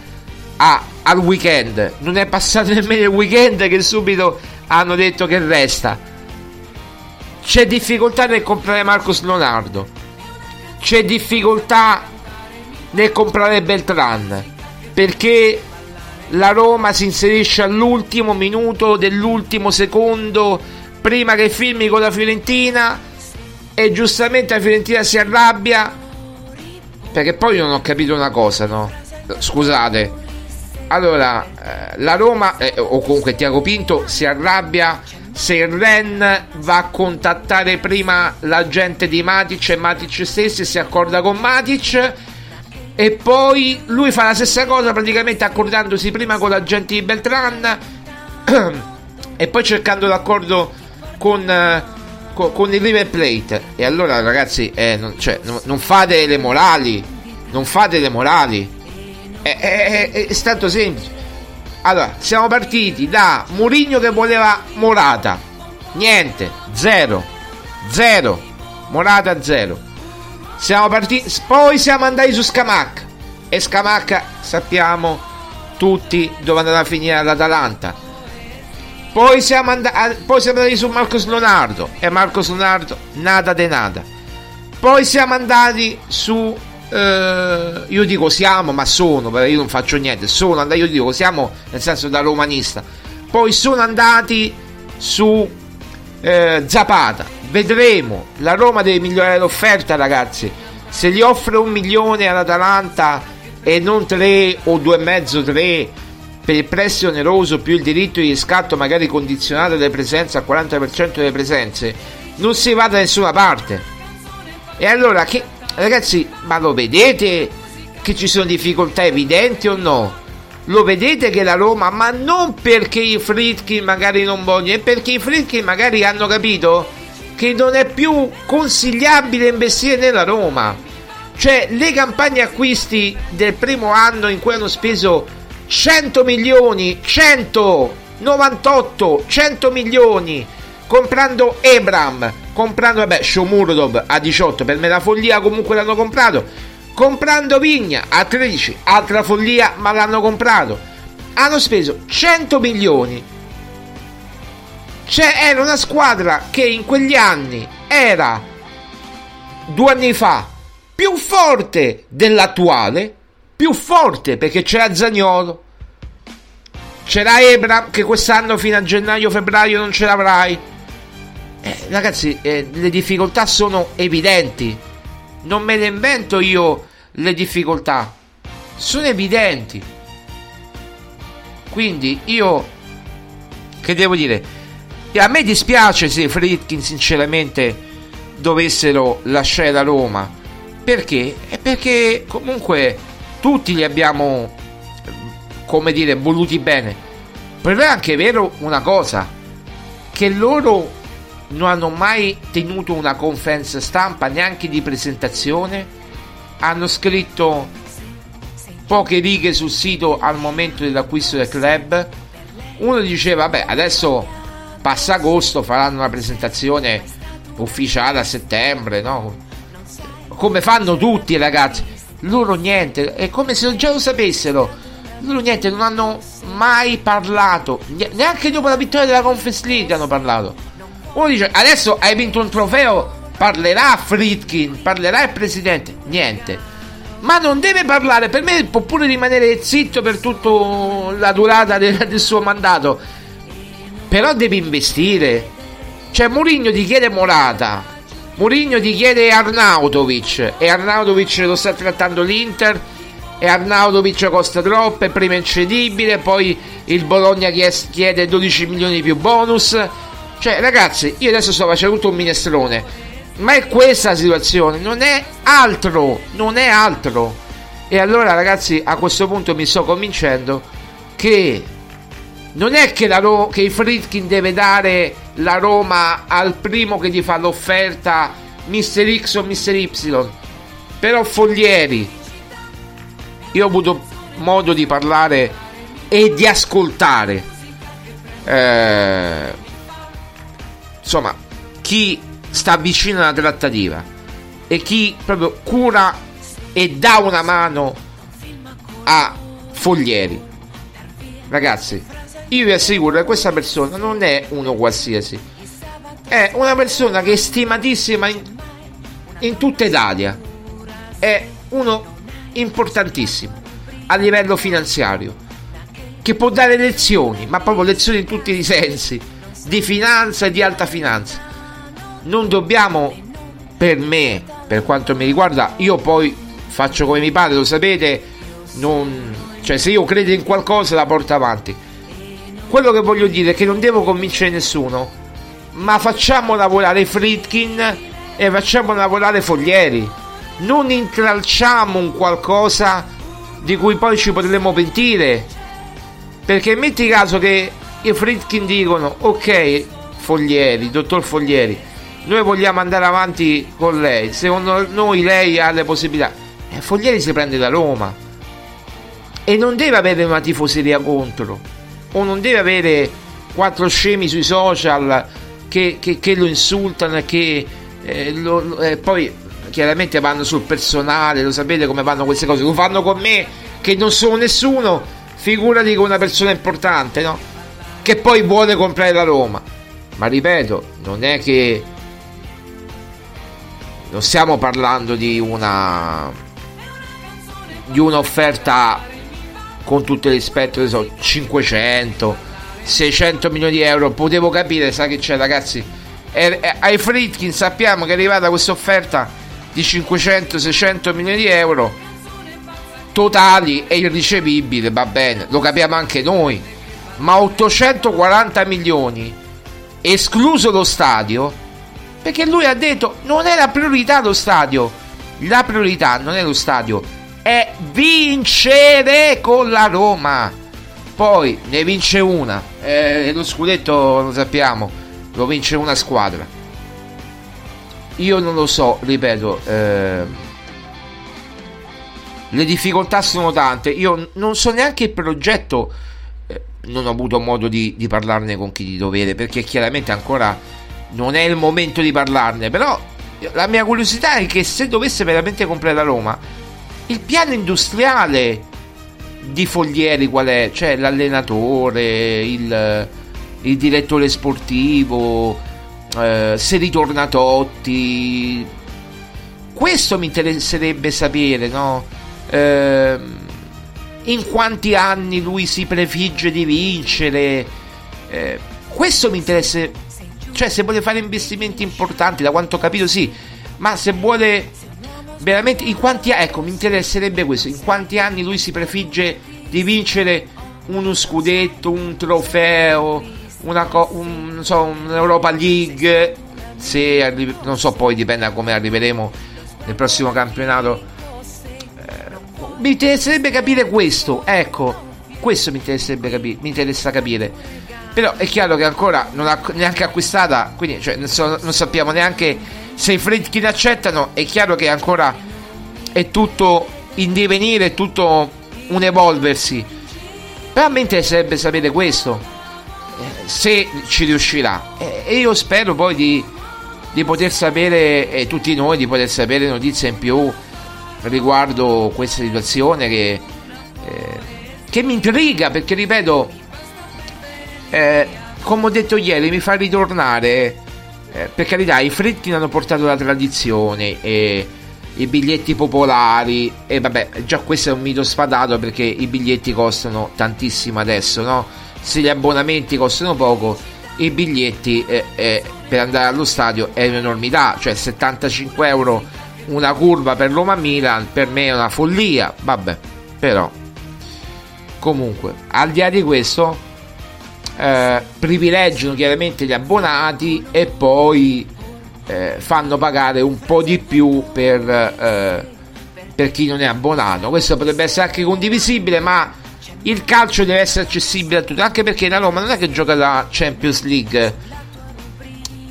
a, al weekend. Non è passato nemmeno il weekend che subito hanno detto che resta. C'è difficoltà nel comprare Marcos Leonardo. C'è difficoltà nel comprare Beltran. Perché la Roma si inserisce all'ultimo minuto dell'ultimo secondo prima che firmi con la Fiorentina e giustamente la Fiorentina si arrabbia perché poi non ho capito una cosa, no? Scusate, allora, eh, la Roma, eh, o comunque Tiago Pinto, si arrabbia se il Ren va a contattare prima l'agente di Matic e Matic stesso si accorda con Matic e poi lui fa la stessa cosa praticamente accordandosi prima con l'agente di Beltran e poi cercando l'accordo con, eh, con, con, il River Plate e allora ragazzi eh, non, cioè, non, non fate le morali non fate le morali è, è, è, è semplice. Allora, siamo partiti da Mourinho che voleva Morata. Niente, zero, zero, Morata zero. Siamo partiti, poi siamo andati su Scamacca e Scamacca sappiamo tutti dove andrà a finire l'Atalanta. Poi siamo, andati, poi siamo andati su Marcos Leonardo e Marcos Leonardo nada de nada. Poi siamo andati su eh, io dico siamo, ma sono, perché io non faccio niente, sono andati, io dico siamo nel senso da romanista. Poi sono andati su eh, Zapata. Vedremo, la Roma deve migliorare l'offerta, ragazzi. Se gli offre un milione all'Atalanta e non tre o due e mezzo, tre per il prestito oneroso più il diritto di riscatto magari condizionato delle presenze al 40% delle presenze, non si va da nessuna parte. E allora che ragazzi, ma lo vedete che ci sono difficoltà evidenti o no? Lo vedete che la Roma, ma non perché i Fritkin magari non vogliono, è perché i Fritkin magari hanno capito che non è più consigliabile investire nella Roma. Cioè, le campagne acquisti del primo anno in cui hanno speso 100 milioni, 198, 100 milioni comprando Ebram, comprando vabbè Shomurdov a 18 per me la follia comunque l'hanno comprato comprando Vigna a 13 altra follia ma l'hanno comprato. Hanno speso 100 milioni. Cioè era una squadra che in quegli anni era due anni fa più forte dell'attuale più forte perché c'era Zagnolo c'era Ebram che quest'anno fino a gennaio-febbraio non ce l'avrai eh, ragazzi, eh, le difficoltà sono evidenti. Non me le invento io le difficoltà. Sono evidenti. Quindi io che devo dire? A me dispiace se i Fritkin sinceramente dovessero lasciare la Roma. Perché? Perché comunque tutti li abbiamo come dire voluti bene. Però è anche vero una cosa che loro non hanno mai tenuto una conferenza stampa neanche di presentazione, hanno scritto poche righe sul sito al momento dell'acquisto del club. Uno diceva, vabbè, adesso passa agosto, faranno una presentazione ufficiale a settembre, no? Come fanno tutti ragazzi. Loro niente, è come se già lo sapessero. Loro niente, non hanno mai parlato, neanche dopo la vittoria della Conference League hanno parlato uno dice, adesso hai vinto un trofeo, parlerà Fritkin, parlerà il presidente. Niente. Ma non deve parlare, per me può pure rimanere zitto per tutta la durata del, del suo mandato. Però deve investire. Cioè Mourinho ti chiede Morata, Mourinho ti chiede Arnautovic e Arnautovic lo sta trattando l'Inter e Arnautovic costa troppo, è prima incedibile, poi il Bologna chiede 12 milioni più bonus cioè, ragazzi, io adesso sto facendo tutto un minestrone. Ma è questa la situazione, non è altro, non è altro. E allora, ragazzi, a questo punto mi sto convincendo che non è che, la Ro- che il Fritkin deve dare la Roma al primo che gli fa l'offerta Mr. X o Mr. Y. Però Foglieri, io ho avuto modo di parlare e di ascoltare. Eh, insomma, chi sta vicino alla trattativa e chi proprio cura e dà una mano a Foglieri. Ragazzi, io vi assicuro che questa persona non è uno qualsiasi, è una persona che è stimatissima in, in tutta Italia, è uno importantissimo a livello finanziario, che può dare lezioni, ma proprio lezioni in tutti i sensi di finanza e di alta finanza. Non dobbiamo, per me, per quanto mi riguarda, io poi faccio come mi pare, lo sapete, non, cioè se io credo in qualcosa la porto avanti. Quello che voglio dire è che non devo convincere nessuno, ma facciamo lavorare Fritkin e facciamo lavorare Foglieri. Non intralciamo un qualcosa di cui poi ci potremo pentire. Perché metti caso che i Fritkin dicono ok Foglieri, dottor Foglieri, noi vogliamo andare avanti con lei, secondo noi lei ha le possibilità. E Foglieri si prende da Roma e non deve avere una tifoseria contro o non deve avere quattro scemi sui social che, che, che lo insultano che eh, lo, eh, poi chiaramente vanno sul personale, lo sapete come vanno queste cose, lo fanno con me che non sono nessuno, figurati con una persona importante, no? Che poi vuole comprare la Roma. Ma ripeto, non è che non stiamo parlando di una di un'offerta con tutto il rispetto, so, 500, 600 milioni di euro. Potevo capire, sa che c'è, ragazzi. E, e, ai Fritkin sappiamo che è arrivata questa offerta di 500-600 milioni di euro totali e irricevibili, va bene, lo capiamo anche noi. Ma 840 milioni, escluso lo stadio, perché lui ha detto non è la priorità lo stadio. La priorità non è lo stadio, è vincere con la Roma. Poi ne vince una, eh, lo scudetto lo sappiamo, lo vince una squadra. Io non lo so, ripeto, eh, le difficoltà sono tante. Io non so neanche il progetto, eh, non ho avuto modo di, di parlarne con chi di dovere perché chiaramente ancora non è il momento di parlarne. Però la mia curiosità è che se dovesse veramente comprare la Roma, il piano industriale di Foglieri qual è? Cioè l'allenatore, il, il direttore sportivo, eh, se ritorna Totti. Questo mi interesserebbe sapere, no? Eh, in quanti anni lui si prefigge di vincere? Eh, questo mi interessa. Cioè, se vuole fare investimenti importanti, da quanto ho capito, sì. Ma se vuole veramente in quanti ecco mi interesserebbe questo. In quanti anni lui si prefigge di vincere uno scudetto un trofeo una co- un, non so un'Europa League? Se arri- non so poi dipende da come arriveremo nel prossimo campionato. Eh, mi interesserebbe capire questo ecco. Questo mi interesserebbe capire mi interessa capire. Però è chiaro che ancora non ha neanche acquistata quindi cioè, non, so, non sappiamo neanche se i Fredkin accettano è chiaro che ancora è tutto in divenire, è tutto un evolversi. Però a me interesserebbe sapere questo, eh, se ci riuscirà. E io spero poi di, di poter sapere, e tutti noi, di poter sapere notizie in più riguardo questa situazione che, eh, che mi intriga, perché ripeto, eh, come ho detto ieri, mi fa ritornare eh, per carità, i Fritkin hanno portato la tradizione e i biglietti popolari e vabbè, già questo è un mito sfadato perché i biglietti costano tantissimo adesso, no? Se gli abbonamenti costano poco, i biglietti eh, eh, per andare allo stadio è un'enormità, cioè 75 euro una curva per Roma-Milan per me è una follia, vabbè, però comunque, al di là di questo eh, privilegiano chiaramente gli abbonati e poi eh, fanno pagare un po' di più per, eh, per chi non è abbonato. Questo potrebbe essere anche condivisibile, ma il calcio deve essere accessibile a tutti, anche perché la Roma non è che gioca la Champions League.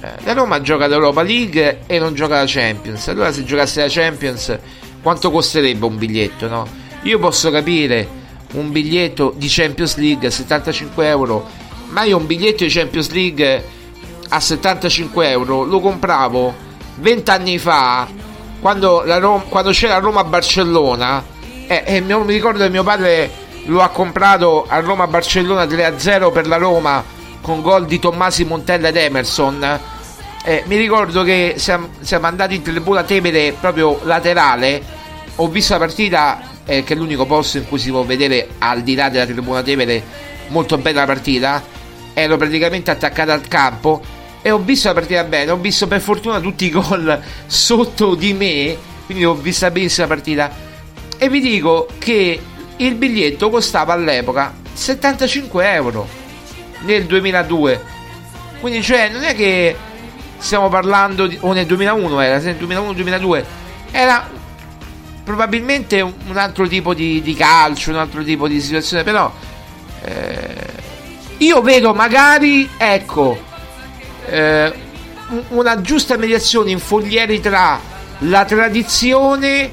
Eh, la Roma gioca l'Europa League e non gioca la Champions. Allora se giocasse la Champions quanto costerebbe un biglietto, no? Io posso capire un biglietto di Champions League a 75 euro ma io un biglietto di Champions League a 75 euro lo compravo 20 anni fa quando, Roma, quando c'era Roma-Barcellona. E, e mi ricordo che mio padre lo ha comprato a Roma-Barcellona 3-0 per la Roma con gol di Tommasi Montella ed Emerson. Eh, mi ricordo che siamo, siamo, andati in tribuna Tevere proprio laterale. Ho visto la partita eh, che è l'unico posto in cui si può vedere al di là della tribuna Tevere molto bella la partita ero praticamente attaccato al campo e ho visto la partita bene, ho visto per fortuna tutti i gol sotto di me, quindi ho vista benissimo la partita. E vi dico che il biglietto costava all'epoca 75 euro nel 2002. Quindi cioè non è che stiamo parlando di, o nel 2001 era, nel 2001-2002 era probabilmente un altro tipo di, di, calcio, un altro tipo di situazione, però eh, io vedo magari, ecco, eh, una giusta mediazione in foglieri tra la tradizione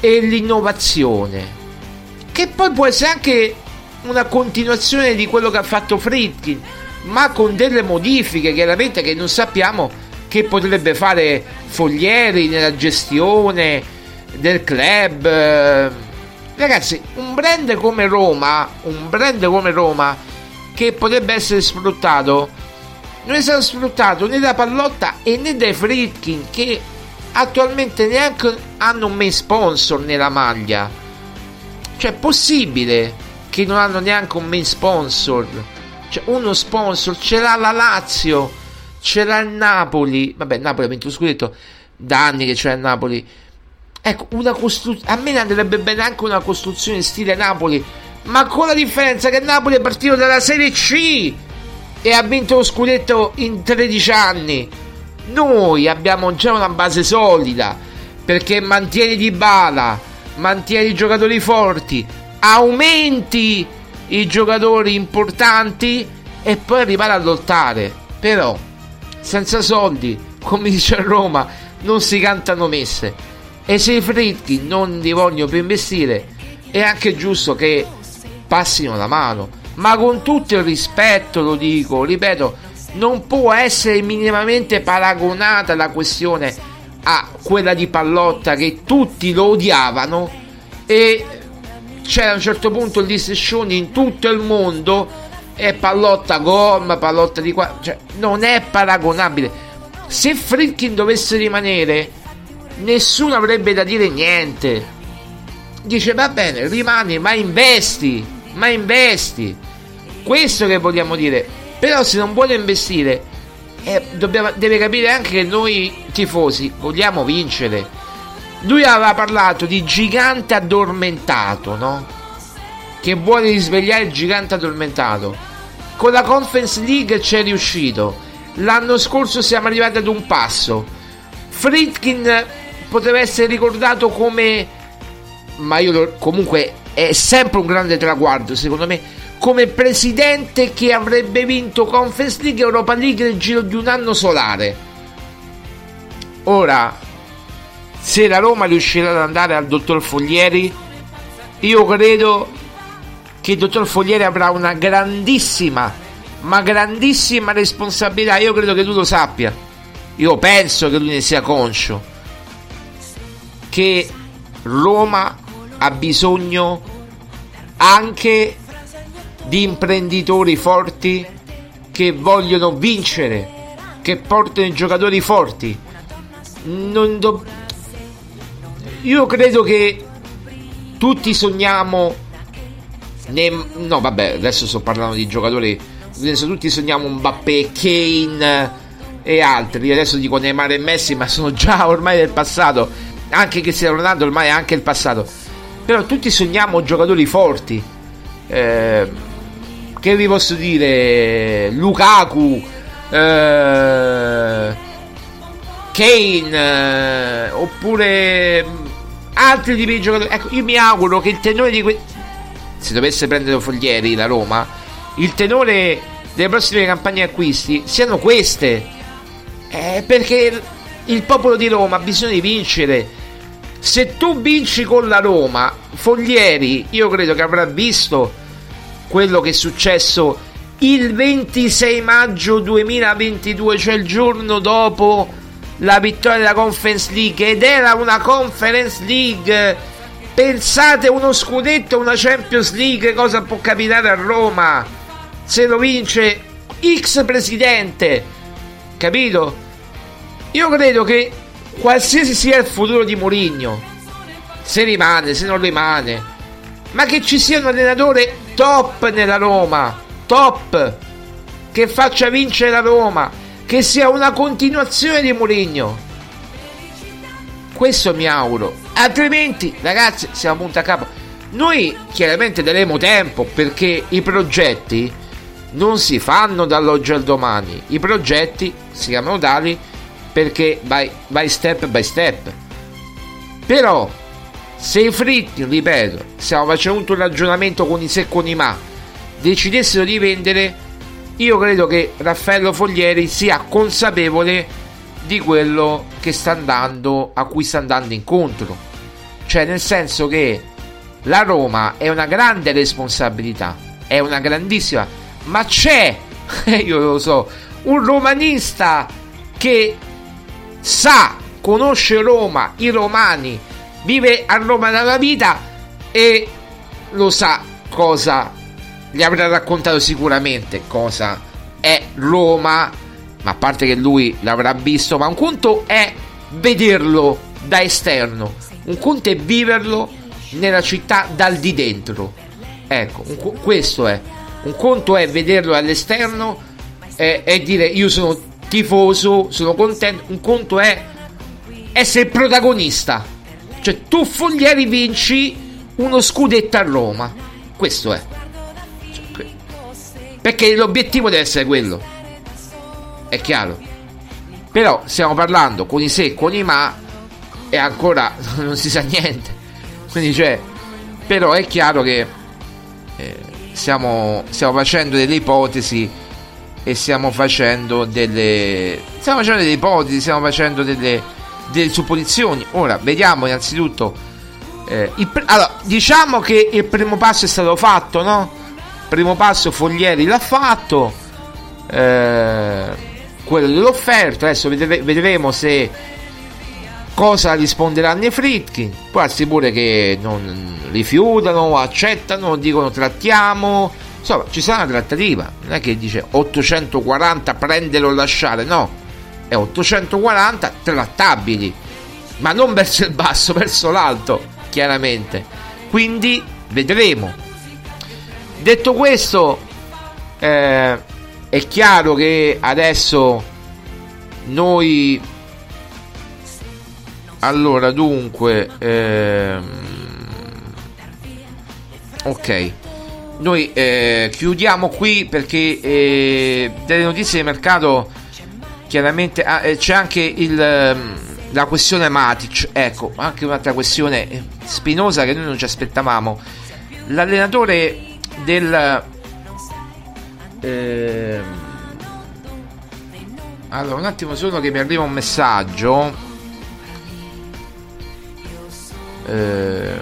e l'innovazione. Che poi può essere anche una continuazione di quello che ha fatto Fritkin. ma con delle modifiche chiaramente che non sappiamo che potrebbe fare Foglieri nella gestione del club. Eh, Ragazzi, un brand come Roma, un brand come Roma che potrebbe essere sfruttato, non è stato sfruttato né da Pallotta e né dai Fritkin che attualmente neanche hanno un main sponsor nella maglia. Cioè, è possibile che non hanno neanche un main sponsor? Cioè, uno sponsor ce l'ha la Lazio, ce l'ha il Napoli. Vabbè, Napoli ha vinto lo scudetto da anni che c'è il Napoli. Ecco, una costruzione. A me andrebbe bene anche una costruzione stile Napoli. Ma con la differenza che Napoli è partito dalla Serie C e ha vinto lo scudetto in 13 anni. Noi abbiamo già una base solida perché mantieni di bala, mantieni i giocatori forti, aumenti i giocatori importanti e poi arrivare a lottare. Però senza soldi, come dice a Roma, non si cantano messe. E se i fritti non li vogliono più investire, è anche giusto che passino la mano. Ma con tutto il rispetto, lo dico, ripeto, non può essere minimamente paragonata la questione a quella di Pallotta che tutti lo odiavano e c'era a un certo punto il dissessione in tutto il mondo e Pallotta gomma, Pallotta di qua, cioè non è paragonabile. Se Friedkin dovesse rimanere, nessuno avrebbe da dire niente. Dice va bene, rimani, ma investi, ma investi. Questo che vogliamo dire. Però se non vuole investire, eh, dobbiamo, deve capire anche che noi tifosi vogliamo vincere. Lui aveva parlato di gigante addormentato, no? Che vuole risvegliare il gigante addormentato. Con la Conference League ci è riuscito. L'anno scorso siamo arrivati ad un passo. Friedkin poteva essere ricordato come. Ma io lo, comunque è sempre un grande traguardo, secondo me. Come presidente che avrebbe vinto Conference League e Europa League nel giro di un anno solare. Ora, se la Roma riuscirà ad andare al dottor Foglieri, io credo che il dottor Foglieri avrà una grandissima, ma grandissima responsabilità. Io credo che lui lo sappia. Io penso che lui ne sia conscio. Che Roma ha bisogno anche di imprenditori forti che vogliono vincere, che portano i giocatori forti. Do- Io credo che tutti sogniamo. Ne... No, vabbè, adesso sto parlando di giocatori. Adesso tutti sogniamo Mbappé, Kane e altri. Adesso dico Neymar e Messi, ma sono già ormai del passato. Anche Cristiano Ronaldo ormai è anche il passato. Però tutti sogniamo giocatori forti. Eh, che vi posso dire? Lukaku, eh, Kane, eh, oppure altri tipi di giocatori. Ecco, io mi auguro che il tenore di que- se dovesse prendere Foglieri la Roma, il tenore delle prossime campagne acquisti siano queste. Eh, perché il popolo di Roma ha bisogno di vincere. Se tu vinci con la Roma, Foglieri, io credo che avrà visto quello che è successo il 26 maggio 2022, cioè il giorno dopo la vittoria della Conference League ed era una Conference League. Pensate uno scudetto, una Champions League, cosa può capitare a Roma se lo vince X presidente. Capito? Io credo che qualsiasi sia il futuro di Mourinho, se rimane, se non rimane, ma che ci sia un allenatore top nella Roma, top, che faccia vincere la Roma, che sia una continuazione di Mourinho. Questo mi auguro. Altrimenti, ragazzi, siamo punto a capo. Noi chiaramente daremo tempo perché i progetti non si fanno dall'oggi al domani. I progetti si chiamano tali perché vai, vai step by step. Però, se i fritti, ripeto, stiamo facendo un ragionamento con i se e con i ma, decidessero di vendere, io credo che Raffaello Foglieri sia consapevole di quello che sta andando, a cui sta andando incontro. Cioè, nel senso che la Roma è una grande responsabilità, è una grandissima, ma c'è io lo so, un romanista che sa, conosce Roma, i romani, vive a Roma dalla vita e lo sa cosa gli avrà raccontato sicuramente cosa è Roma, ma a parte che lui l'avrà visto, ma un conto è vederlo da esterno, un conto è viverlo nella città dal di dentro. Ecco, un, questo è. Un conto è vederlo all'esterno e, e dire io sono tifoso, sono contento. Un conto è essere protagonista. Cioè tu Foglieri vinci uno scudetto a Roma. Questo è. Perché l'obiettivo deve essere quello. È chiaro. Però stiamo parlando con i se, con i ma e ancora non si sa niente. Quindi cioè, però è chiaro che eh, stiamo, stiamo facendo delle ipotesi e stiamo facendo delle stiamo facendo delle ipotesi, stiamo facendo delle, delle supposizioni. Ora, vediamo innanzitutto eh, il, allora, diciamo che il primo passo è stato fatto, no? primo passo Foglieri l'ha fatto eh, quello dell'offerta adesso vedremo se cosa risponderanno i Fritkin può darsi pure che non rifiutano accettano dicono trattiamo insomma ci sarà una trattativa non è che dice 840 prendere o lasciare no. È 840 trattabili ma non verso il basso verso l'alto chiaramente. Quindi vedremo. Detto questo, eh, è chiaro che adesso noi... Allora, dunque... Ehm, ok. Noi eh, chiudiamo qui perché eh, delle notizie di mercato chiaramente ah, eh, c'è anche il, ehm, la questione Matic. Ecco, anche un'altra questione spinosa che noi non ci aspettavamo. L'allenatore del eh, allora un attimo solo che mi arriva un messaggio eh,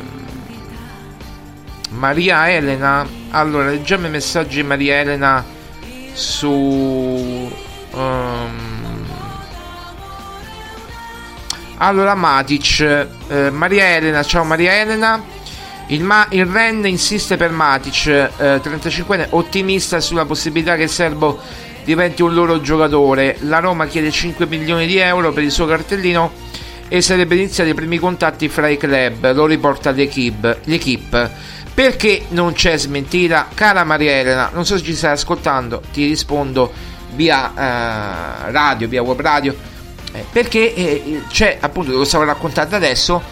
Maria Elena allora leggiamo i messaggi di Maria Elena su um, allora Matic eh, Maria Elena ciao Maria Elena il, Ma- il Ren insiste per Matic, eh, 35enne, ottimista sulla possibilità che il serbo diventi un loro giocatore. La Roma chiede 5 milioni di euro per il suo cartellino e sarebbe iniziati i primi contatti fra i club, lo riporta l'equipe. l'equipe. Perché non c'è smentita? Cara Maria Elena, non so se ci stai ascoltando, ti rispondo via eh, radio, via web radio, eh, perché eh, c'è appunto, lo stavo raccontando adesso,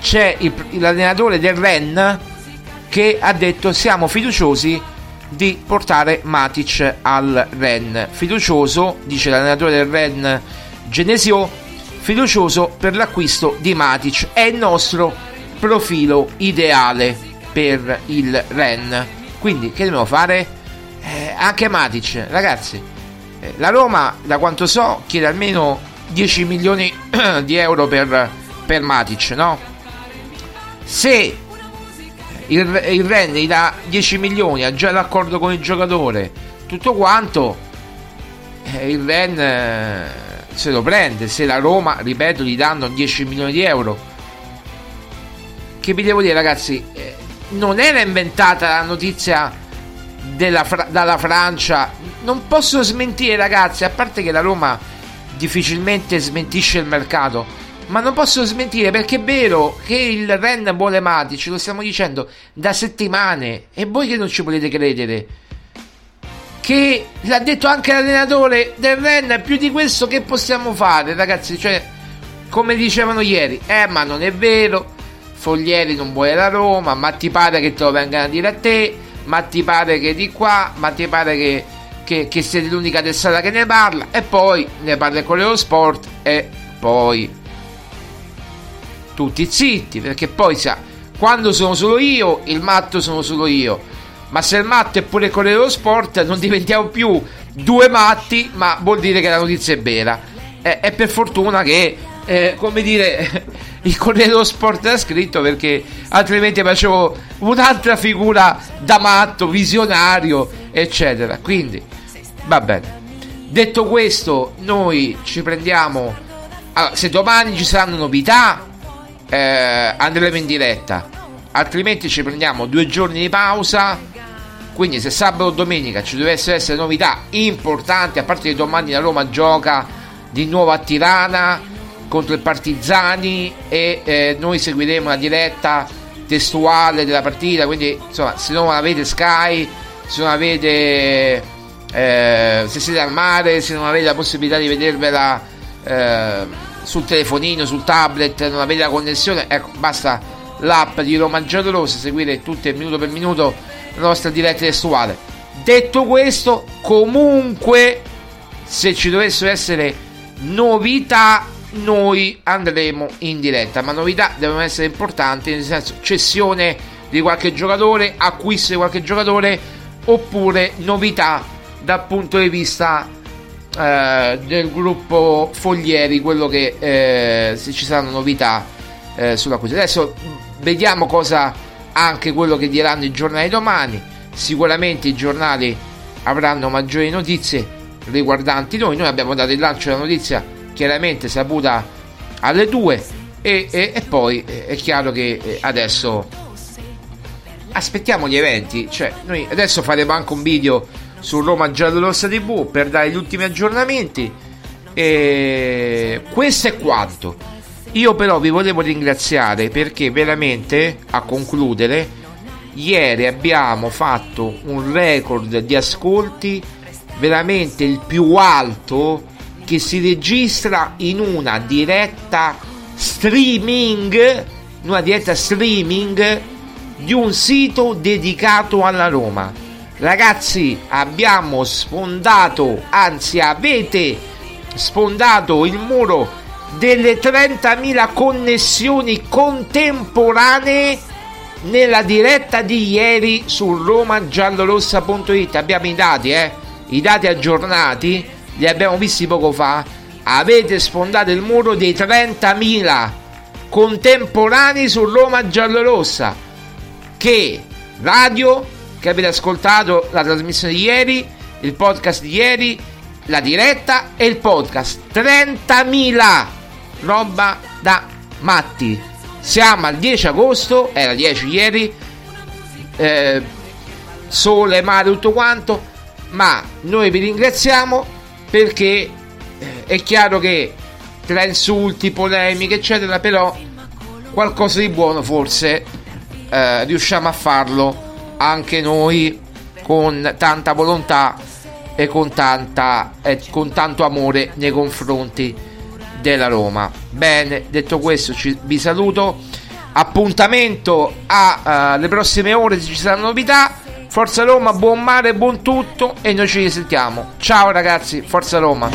c'è il, l'allenatore del Ren che ha detto siamo fiduciosi di portare Matic al Ren. Fiducioso, dice l'allenatore del Ren Genesio, fiducioso per l'acquisto di Matic. È il nostro profilo ideale per il Ren. Quindi che dobbiamo fare? Eh, anche Matic, ragazzi. Eh, la Roma, da quanto so, chiede almeno 10 milioni di euro per, per Matic, no? se il, il Ren gli dà 10 milioni, ha già l'accordo con il giocatore, tutto quanto, eh, il Ren eh, se lo prende. Se la Roma, ripeto, gli danno 10 milioni di euro. Che vi devo dire, ragazzi, eh, non era inventata la notizia della, dalla Francia. Non posso smentire, ragazzi, a parte che la Roma difficilmente smentisce il mercato ma non posso smentire perché è vero che il Ren vuole Matic, lo stiamo dicendo da settimane. E voi che non ci volete credere? Che l'ha detto anche l'allenatore del Ren, più di questo che possiamo fare, ragazzi? Cioè, come dicevano ieri, eh, ma non è vero. Foglieri non vuole la Roma, ma ti pare che te lo vengano a dire a te, ma ti pare che di qua, ma ti pare che, che, che siete l'unica testata che ne parla, e poi ne parla con lo sport, e poi tutti zitti, perché poi sa, quando sono solo io, il matto sono solo io. Ma se il matto è pure Corriere dello Sport, non diventiamo più due matti, ma vuol dire che la notizia è vera. E, e per fortuna che, eh, come dire, il Corriere Sport l'ha scritto perché altrimenti facevo un'altra figura da matto, visionario, eccetera. Quindi, Va bene. Detto questo, noi ci prendiamo. Allora, se domani ci saranno novità, eh, andremo in diretta. Altrimenti ci prendiamo due giorni di pausa. Quindi, se sabato o domenica ci dovessero essere novità importanti, a parte che domani la Roma gioca di nuovo a Tirana contro il Partizani e eh, noi seguiremo la diretta testuale della partita. Quindi, insomma, se non avete Sky, se non avete eh, se siete al mare, se non avete la possibilità di vedervela eh, sul telefonino, sul tablet, non avete la connessione, ecco, basta l'app di Roma Giallorosa, seguire tutte minuto per minuto la nostra diretta testuale. Detto questo, comunque, se ci dovessero essere novità, noi andremo in diretta, ma novità devono essere importanti, nel senso cessione di qualche giocatore, acquisto di qualche giocatore, oppure novità dal punto di vista eh, del gruppo Foglieri, quello che eh, se ci saranno novità eh, sull'acquisto. Adesso vediamo cosa anche quello che diranno i giornali domani. Sicuramente i giornali avranno maggiori notizie riguardanti noi. Noi abbiamo dato il lancio della notizia chiaramente saputa alle 2 e, e, e poi eh, è chiaro che eh, adesso aspettiamo gli eventi. Cioè, noi adesso faremo anche un video su Roma Giallorossa TV per dare gli ultimi aggiornamenti. E questo è quanto. Io però vi volevo ringraziare perché veramente a concludere ieri abbiamo fatto un record di ascolti veramente il più alto che si registra in una diretta streaming in una diretta streaming di un sito dedicato alla Roma. Ragazzi abbiamo sfondato anzi avete sfondato il muro delle 30.000 connessioni contemporanee nella diretta di ieri su romagiallorossa.it abbiamo i dati eh? I dati aggiornati li abbiamo visti poco fa. Avete sfondato il muro dei 30.000 contemporanei su Roma Giallorossa. Che radio che avete ascoltato la trasmissione di ieri il podcast di ieri la diretta e il podcast. 30.000 roba da matti. Siamo al 10 agosto era 10 ieri. Eh, sole mare tutto quanto. Ma noi vi ringraziamo perché eh, è chiaro che tra insulti polemiche eccetera però qualcosa di buono forse eh, riusciamo a farlo anche noi con tanta volontà e con, tanta, eh, con tanto amore nei confronti della Roma. Bene, detto questo, ci, vi saluto. Appuntamento alle uh, prossime ore se ci saranno novità. Forza Roma, buon mare, buon tutto e noi ci risentiamo. Ciao ragazzi, Forza Roma.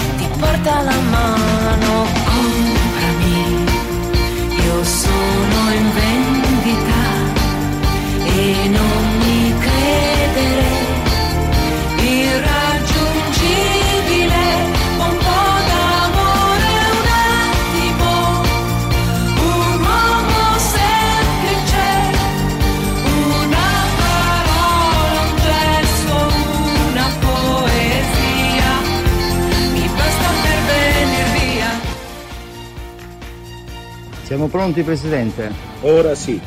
Siamo pronti, Presidente? Ora sì,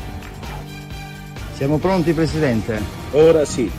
Siamo pronti, Presidente? ora sì.